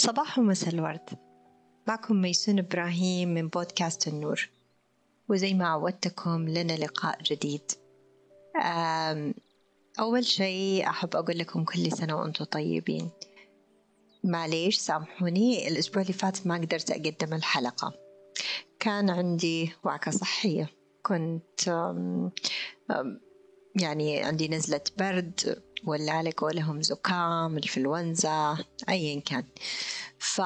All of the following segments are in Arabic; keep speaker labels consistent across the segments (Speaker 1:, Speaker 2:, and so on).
Speaker 1: صباح ومساء الورد. معكم ميسون إبراهيم من بودكاست النور. وزي ما عودتكم لنا لقاء جديد. أول شيء أحب أقول لكم كل سنة وأنتم طيبين. معليش سامحوني. الأسبوع اللي فات ما قدرت أقدم الحلقة. كان عندي وعكة صحية. كنت يعني عندي نزلة برد ولا على قولهم زكام الفلونزا أيا كان. ف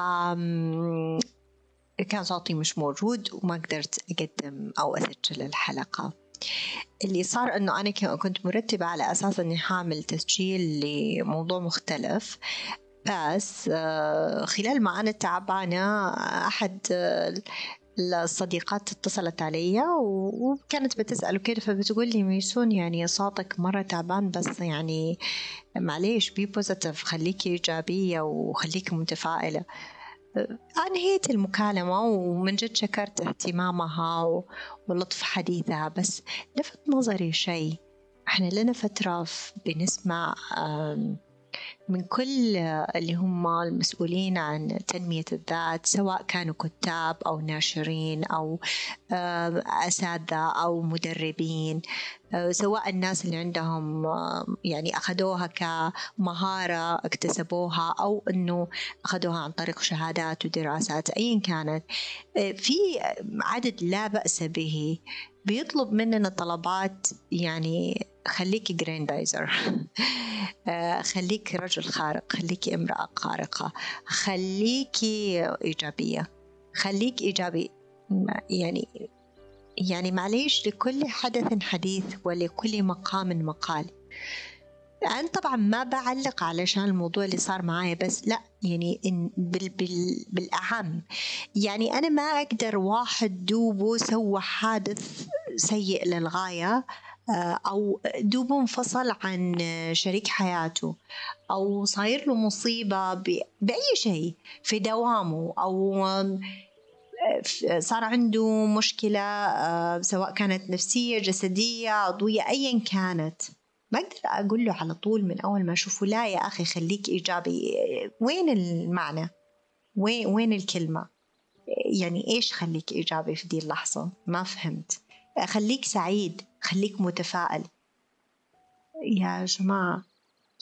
Speaker 1: كان صوتي مش موجود وما قدرت أقدم أو أسجل الحلقة. اللي صار إنه أنا كنت مرتبة على أساس إني حامل تسجيل لموضوع مختلف. بس آه، خلال ما أنا تعبانة أحد الصديقات اتصلت علي وكانت بتسأل كده فبتقول لي ميسون يعني صوتك مرة تعبان بس يعني معليش be positive خليكي إيجابية وخليكي متفائلة. أنهيت المكالمة ومن جد شكرت اهتمامها ولطف حديثها بس لفت نظري شيء. إحنا لنا فترة بنسمع من كل اللي هم المسؤولين عن تنمية الذات سواء كانوا كتاب أو ناشرين أو آه، أساتذة أو مدربين آه، سواء الناس اللي عندهم آه، يعني أخذوها كمهارة اكتسبوها أو أنه أخذوها عن طريق شهادات ودراسات أيا كانت في عدد لا بأس به. بيطلب مننا طلبات يعني خليكي جراندايزر آه، خليكي رجل خارق خليكي امرأة خارقة خليكي إيجابية خليك إيجابي. يعني يعني معليش لكل حدث حديث ولكل مقام مقال. أنا طبعا ما بعلق علشان الموضوع اللي صار معايا بس لا يعني إن بال بال بالأهم. يعني أنا ما أقدر واحد دوبه سوى حادث سيء للغاية آه، أو دوبه انفصل عن شريك حياته أو صاير له مصيبة بأي شيء في دوامه أو صار عنده مشكلة آه، سواء كانت نفسية جسدية عضوية أيا كانت. ما أقدر أقول له على طول من أول ما أشوفه لا يا أخي خليك إيجابي. وين المعنى؟ وين وين الكلمة؟ يعني إيش خليك إيجابي في دي اللحظة؟ ما فهمت. خليك سعيد خليك متفائل. يا جماعة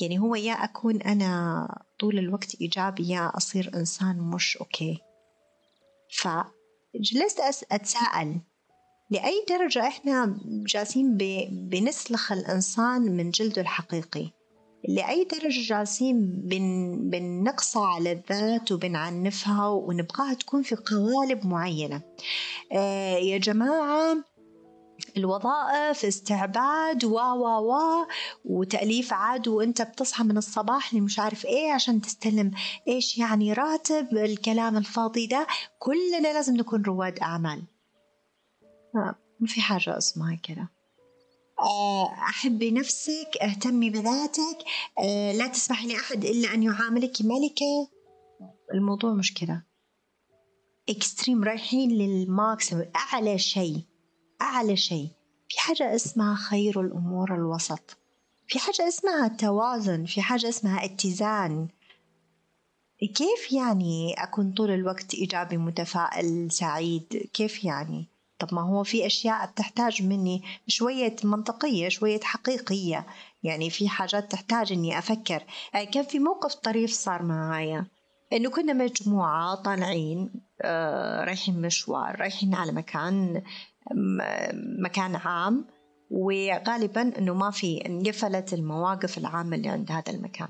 Speaker 1: يعني هو يا أكون أنا طول الوقت إيجابي يا أصير إنسان مش أوكي. فجلست أتساءل. لأي درجة إحنا جالسين بنسلخ الإنسان من جلده الحقيقي. لأي درجة جالسين بن بنقصى على الذات وبنعنفها ونبغاها تكون في قوالب معينة. آه يا جماعة الوظائف استعباد و و و وتأليف عاد وأنت بتصحى من الصباح مش عارف إيه عشان تستلم إيش يعني راتب الكلام الفاضي ده. كلنا لازم نكون رواد أعمال. ما في حاجة أسمها كده. آه، أحبي نفسك اهتمي بذاتك آه، لا تسمحي لأحد إلا أن يعاملك ملكة. الموضوع مش كده. extreme رايحين لل maximum أعلى شيء أعلى شيء. في حاجة اسمها خير الأمور الوسط. في حاجة اسمها توازن في حاجة اسمها اتزان. كيف يعني أكون طول الوقت إيجابي متفائل سعيد؟ كيف يعني؟ طب ما هو في أشياء بتحتاج مني شوية منطقية شوية حقيقية. يعني في حاجات تحتاج إني أفكر. آه، كان في موقف طريف صار معايا. إنه كنا مجموعة طالعين آه رايحين مشوار رايحين على مكان مكان عام وغالبا إنه ما في انقفلت المواقف العامة اللي عند هذا المكان.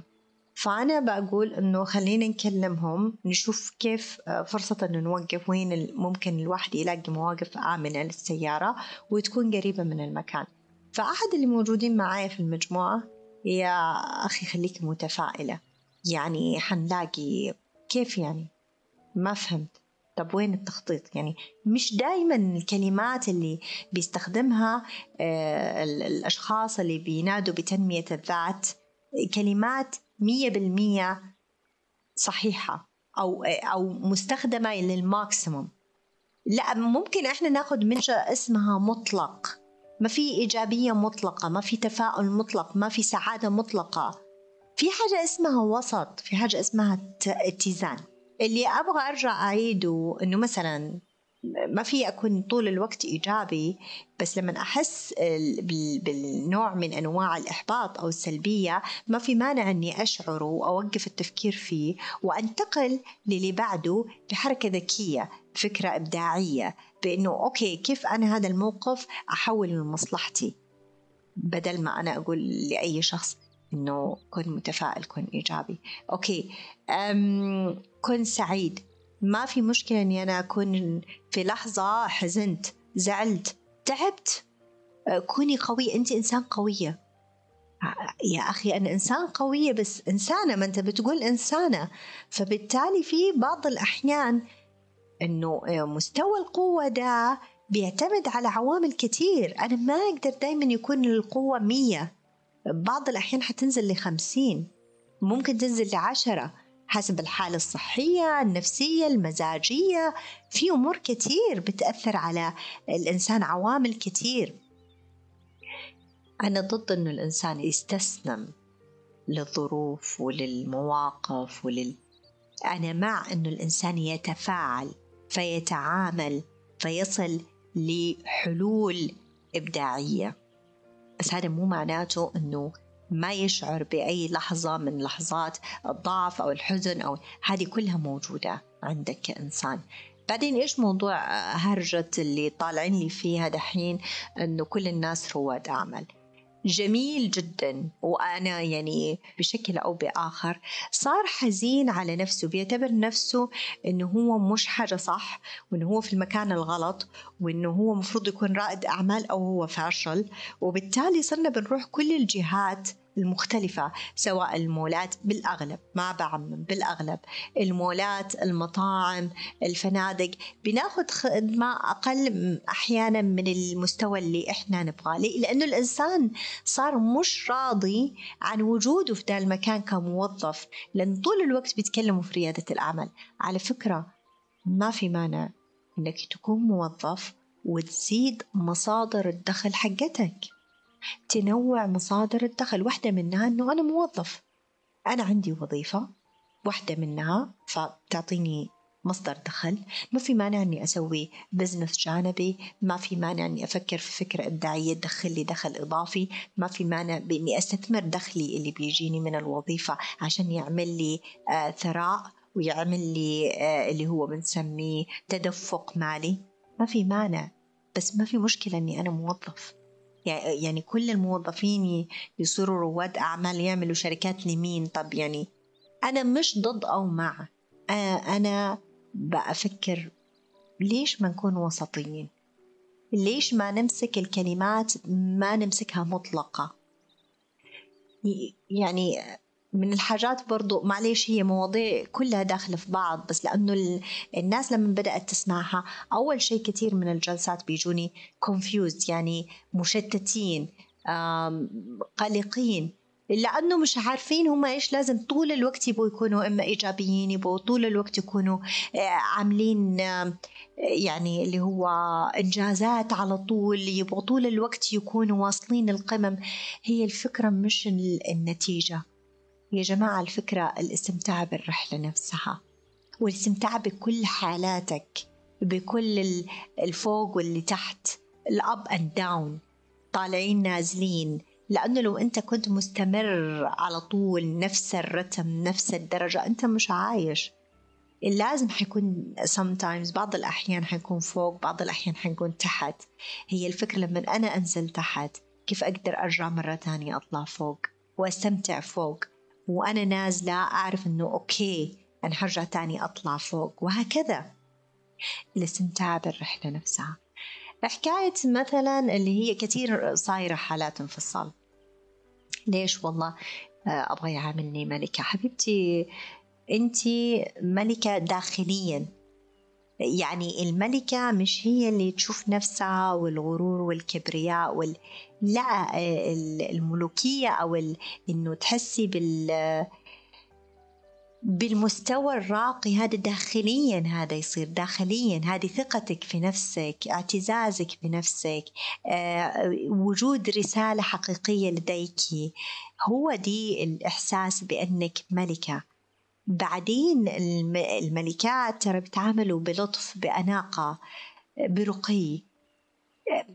Speaker 1: فأنا بقول إنه خلينا نكلمهم نشوف كيف آه، فرصة إنه نوقف وين ممكن الواحد يلاقي مواقف آمنة للسيارة وتكون قريبة من المكان. فأحد اللي موجودين معايا في المجموعة يا أخي خليك متفائلة. يعني حنلاقي كيف يعني؟ ما فهمت. طب وين التخطيط؟ يعني مش دائما الكلمات اللي بيستخدمها آه، الأشخاص اللي بينادوا بتنمية الذات كلمات مية بالمية صحيحة أو أو مستخدمة للماكسيموم. لا ممكن إحنا ناخذ منشأ اسمها مطلق. ما في إيجابية مطلقة ما في تفاؤل مطلق ما في سعادة مطلقة. في حاجة اسمها وسط في حاجة اسمها اتزان. اللي أبغى أرجع أعيده إنه مثلا ما في أكون طول الوقت إيجابي بس لما أحس بالنوع من أنواع الإحباط أو السلبية ما في مانع إني اشعره وأوقف التفكير فيه وأنتقل للي بعده بحركة ذكية فكره إبداعية بإنه okay كيف أنا هذا الموقف احوله لمصلحتي بدل ما أنا أقول لأي شخص إنه كن متفائل كن إيجابي. okay أم كن سعيد. ما في مشكلة إني أنا أكون في لحظة حزنت زعلت تعبت. كوني قوية أنت إنسان قوية. يا أخي أنا إنسان قوية بس إنسانة ما أنت بتقول إنسانة. فبالتالي في بعض الأحيان إنه مستوى القوة ده بيعتمد على عوامل كتير. أنا ما أقدر دايما يكون القوة مية. بعض الأحيان حتنزل لخمسين ممكن تنزل لعشرة. حسب الحالة الصحية النفسية المزاجية. في أمور كتير بتأثر على الإنسان عوامل كتير. أنا ضد أنه الإنسان يستسلم للظروف وللمواقف ولل. أنا مع أنه الإنسان يتفاعل فيتعامل فيصل لحلول إبداعية. بس هذا مو معناته أنه ما يشعر بأي لحظة من لحظات الضعف أو الحزن أو هذه كلها موجودة عندك كإنسان. بعدين إيش موضوع هرجة اللي طالعين لي فيها دحين؟ أنه كل الناس رواد أعمال جميل جدا. وأنا يعني بشكل أو بآخر صار حزين على نفسه بيعتبر نفسه إنه هو مش حاجة صح وإنه هو في المكان الغلط وإنه هو مفروض يكون رائد أعمال أو هو فاشل. وبالتالي صرنا بنروح كل الجهات المختلفة سواء المولات بالأغلب ما بعمم بالأغلب. المولات المطاعم الفنادق بناخذ خدمة أقل أحيانا من المستوى اللي إحنا نبغاه. لأنه الإنسان صار مش راضي عن وجوده في ذا المكان كموظف لأن طول الوقت بيتكلموا في ريادة الأعمال. على فكرة ما في مانع إنك تكون موظف وتزيد مصادر الدخل حقتك. تنوع مصادر الدخل واحدة منها أنه أنا موظف. أنا عندي وظيفة واحدة منها فتعطيني مصدر دخل. ما في مانع إني أسوي بزنس جانبي ما في مانع إني أفكر في فكرة إبداعية تدخل لي دخل إضافي ما في مانع بإني أستثمر دخلي اللي بيجيني من الوظيفة عشان يعمل لي آه ثراء ويعمل لي آه اللي هو بنسميه تدفق مالي. ما في مانع بس ما في مشكلة إني أنا موظف. يعني كل الموظفين يصيروا رواد أعمال يعملوا شركات لمين؟ طب يعني أنا مش ضد أو مع. أنا بأفكر ليش ما نكون وسطيين؟ ليش ما نمسك الكلمات ما نمسكها مطلقة؟ يعني من الحاجات برضو معليش هي مواضيع كلها داخلة في بعض بس لأنه الناس لما بدأت تسمعها أول شيء كثير من الجلسات بيجوني confused يعني مشتتين قلقين لأنه مش عارفين هم إيش لازم طول الوقت يبغوا يكونوا إما إيجابيين يبغوا طول الوقت يكونوا آه، عاملين يعني اللي هو إنجازات على طول يبغوا طول الوقت يكونوا واصلين القمم. هي الفكرة مش النتيجة. يا جماعة الفكرة الاستمتاع بالرحلة نفسها والاستمتاع بكل حالاتك بكل الفوق واللي تحت الأب أند داون طالعين نازلين. لأنه لو أنت كنت مستمر على طول نفس الرتم نفس الدرجة أنت مش عايش. لازم حيكون sometimes بعض الأحيان حيكون فوق بعض الأحيان حيكون تحت. هي الفكرة لما أنا أنزل تحت كيف أقدر أرجع مرة تانية أطلع فوق وأستمتع فوق. وأنا نازلة أعرف إنه أوكي أنا حرجع تاني أطلع فوق وهكذا. الاستمتاع بالرحلة نفسها. حكاية مثلا اللي هي كثير صايرة حالات انفصال. ليش؟ والله آه، أبغى يعاملني ملكة. حبيبتي أنت ملكة داخليا. يعني الملكة مش هي اللي تشوف نفسها والغرور والكبرياء وال... لا الملوكية أو ال... إنه تحسي بال بالمستوى الراقي هذا داخليا هذا يصير داخليا. هذه ثقتك في نفسك اعتزازك بنفسك آه، وجود رسالة حقيقية لديك. هو دي الإحساس بأنك ملكة. بعدين الملكات ترى بيتعاملوا بلطف بأناقة برقي.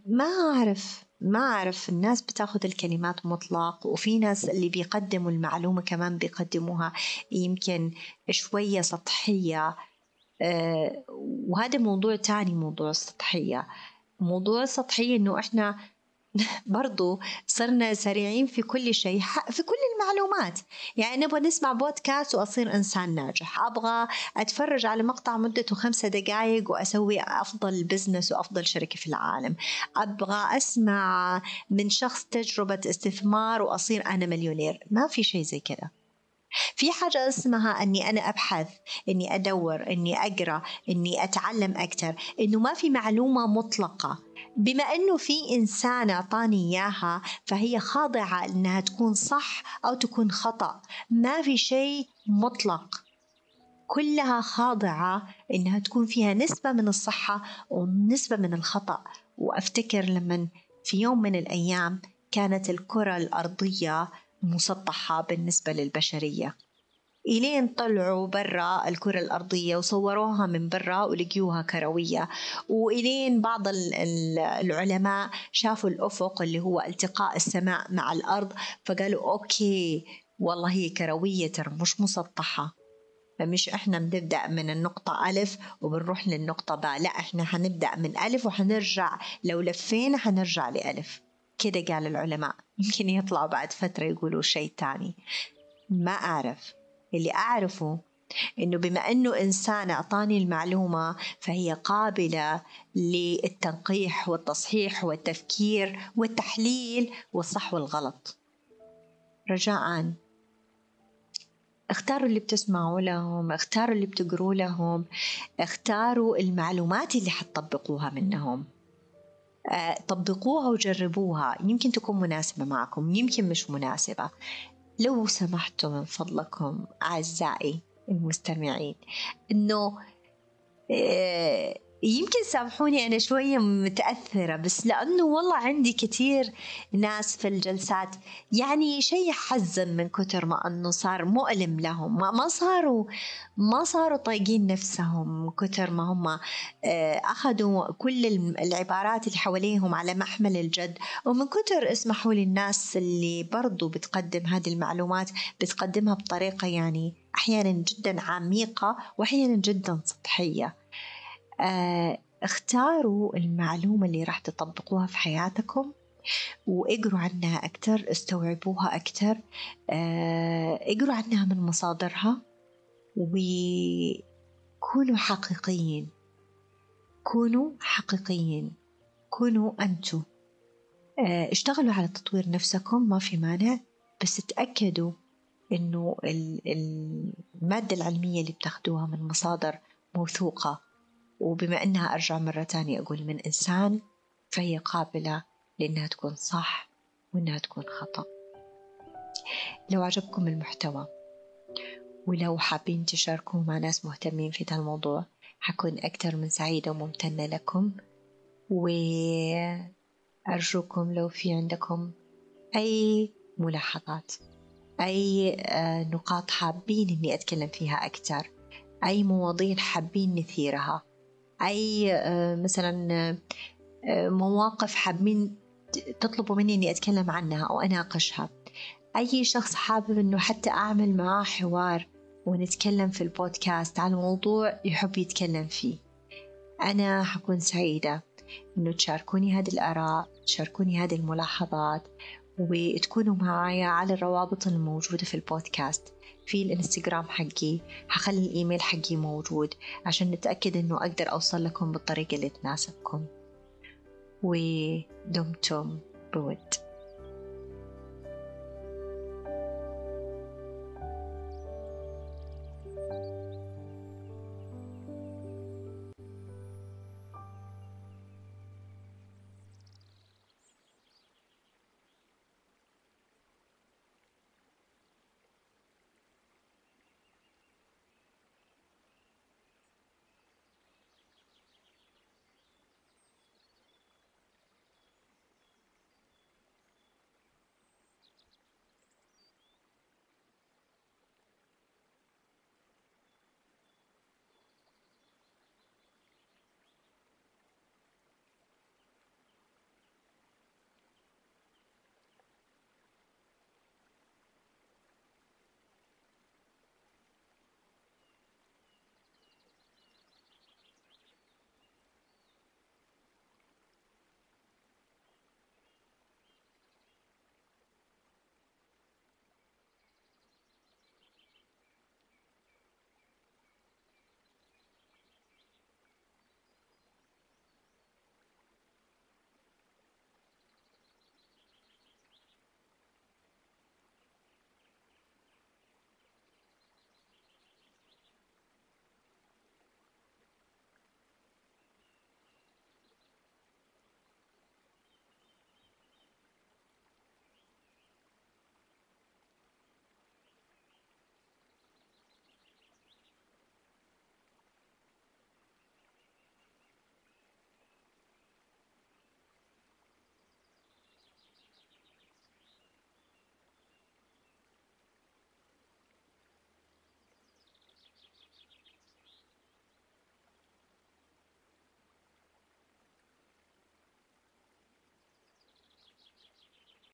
Speaker 1: ما أعرف ما أعرف. الناس بتاخذ الكلمات مطلق وفي ناس اللي بيقدموا المعلومة كمان بيقدموها. يمكن شوية سطحية. آه، وهذا موضوع تاني موضوع السطحية. موضوع السطحية إنه إحنا برضو صرنا سريعين في كل شيء في كل المعلومات. يعني نبغى نسمع بودكاست وأصير إنسان ناجح. أبغى أتفرج على مقطع مدته خمسة دقائق وأسوي أفضل بزنس وأفضل شركة في العالم. أبغى أسمع من شخص تجربة استثمار وأصير أنا مليونير. ما في شيء زي كذا. في حاجة اسمها أني أنا أبحث أني أدور أني أقرأ أني أتعلم أكثر أنه ما في معلومة مطلقة. بما أنه في إنسان أعطاني إياها فهي خاضعة أنها تكون صح أو تكون خطأ. ما في شيء مطلق. كلها خاضعة إنها تكون فيها نسبة من الصحة ونسبة من الخطأ. وأفتكر لما في يوم من الأيام كانت الكرة الأرضية مسطحة بالنسبة للبشرية. إلين طلعوا برا الكرة الأرضية وصوروها من برا ولقيوها كروية. وإلين بعض العلماء شافوا الأفق اللي هو التقاء السماء مع الأرض فقالوا أوكي والله هي كروية ترى مش مسطحة. فمش إحنا بنبدأ من النقطة ألف وبنروح للنقطة باء لا إحنا حنبدأ من ألف وحنرجع لو لفينا حنرجع لألف. كده قال العلماء. يمكن يطلعوا بعد فترة يقولوا شيء تاني. ما أعرف. اللي أعرفه إنه بما إنه إنسان أعطاني المعلومة فهي قابلة للتنقيح والتصحيح والتفكير والتحليل والصح والغلط. رجاء. اختاروا اللي بتسمعوا لهم اختاروا اللي بتقروا لهم اختاروا المعلومات اللي حتطبقوها منهم. طبقوها وجربوها. يمكن تكون مناسبة معكم يمكن مش مناسبة. لو سمحتوا من فضلكم أعزائي المستمعين إنه آه، يمكن سامحوني أنا شوية متأثرة بس لأنه والله عندي كثير ناس في الجلسات. يعني شيء حزن من كتر ما أنه صار مؤلم لهم. ما صاروا ما صاروا طايقين نفسهم كتر ما هم آه، أخذوا كل العبارات اللي حواليهم على محمل الجد. ومن كتر اسمحوا لي الناس اللي برضو بتقدم هذه المعلومات بتقدمها بطريقة يعني أحيانا جدا عميقة وأحيانا جدا سطحية. اختاروا المعلومة اللي راح تطبقوها في حياتكم وإقروا عنها أكثر استوعبوها أكثر آه، إقروا عنها من مصادرها وكونوا حقيقيين. كونوا حقيقيين. كونوا أنتوا. آه، اشتغلوا على تطوير نفسكم ما في مانع بس تأكدوا إنه المادة العلمية اللي بتاخدوها من مصادر موثوقة. وبما أنها أرجع مرة تانية أقول من إنسان فهي قابلة لأنها تكون صح وأنها تكون خطأ. لو عجبكم المحتوى ولو حابين تشاركوا مع ناس مهتمين في هذا الموضوع حكون أكثر من سعيدة وممتنة لكم. وأرجوكم لو في عندكم أي ملاحظات أي آه، نقاط حابين إني أتكلم فيها أكثر أي مواضيع حابين نثيرها أي آه، مثلا آه، مواقف حابين تطلبوا مني إني أتكلم عنها أو أناقشها. أي شخص حابب إنه حتى أعمل معاه حوار ونتكلم في البودكاست على موضوع يحب يتكلم فيه أنا حكون سعيدة إنه تشاركوني هذه الآراء تشاركوني هذه الملاحظات وتكونوا معايا على الروابط الموجودة في البودكاست. في الانستغرام حقي حخلي الإيميل حقي موجود عشان نتأكد إنه أقدر أوصل لكم بالطريقة اللي تناسبكم. ودمتم بود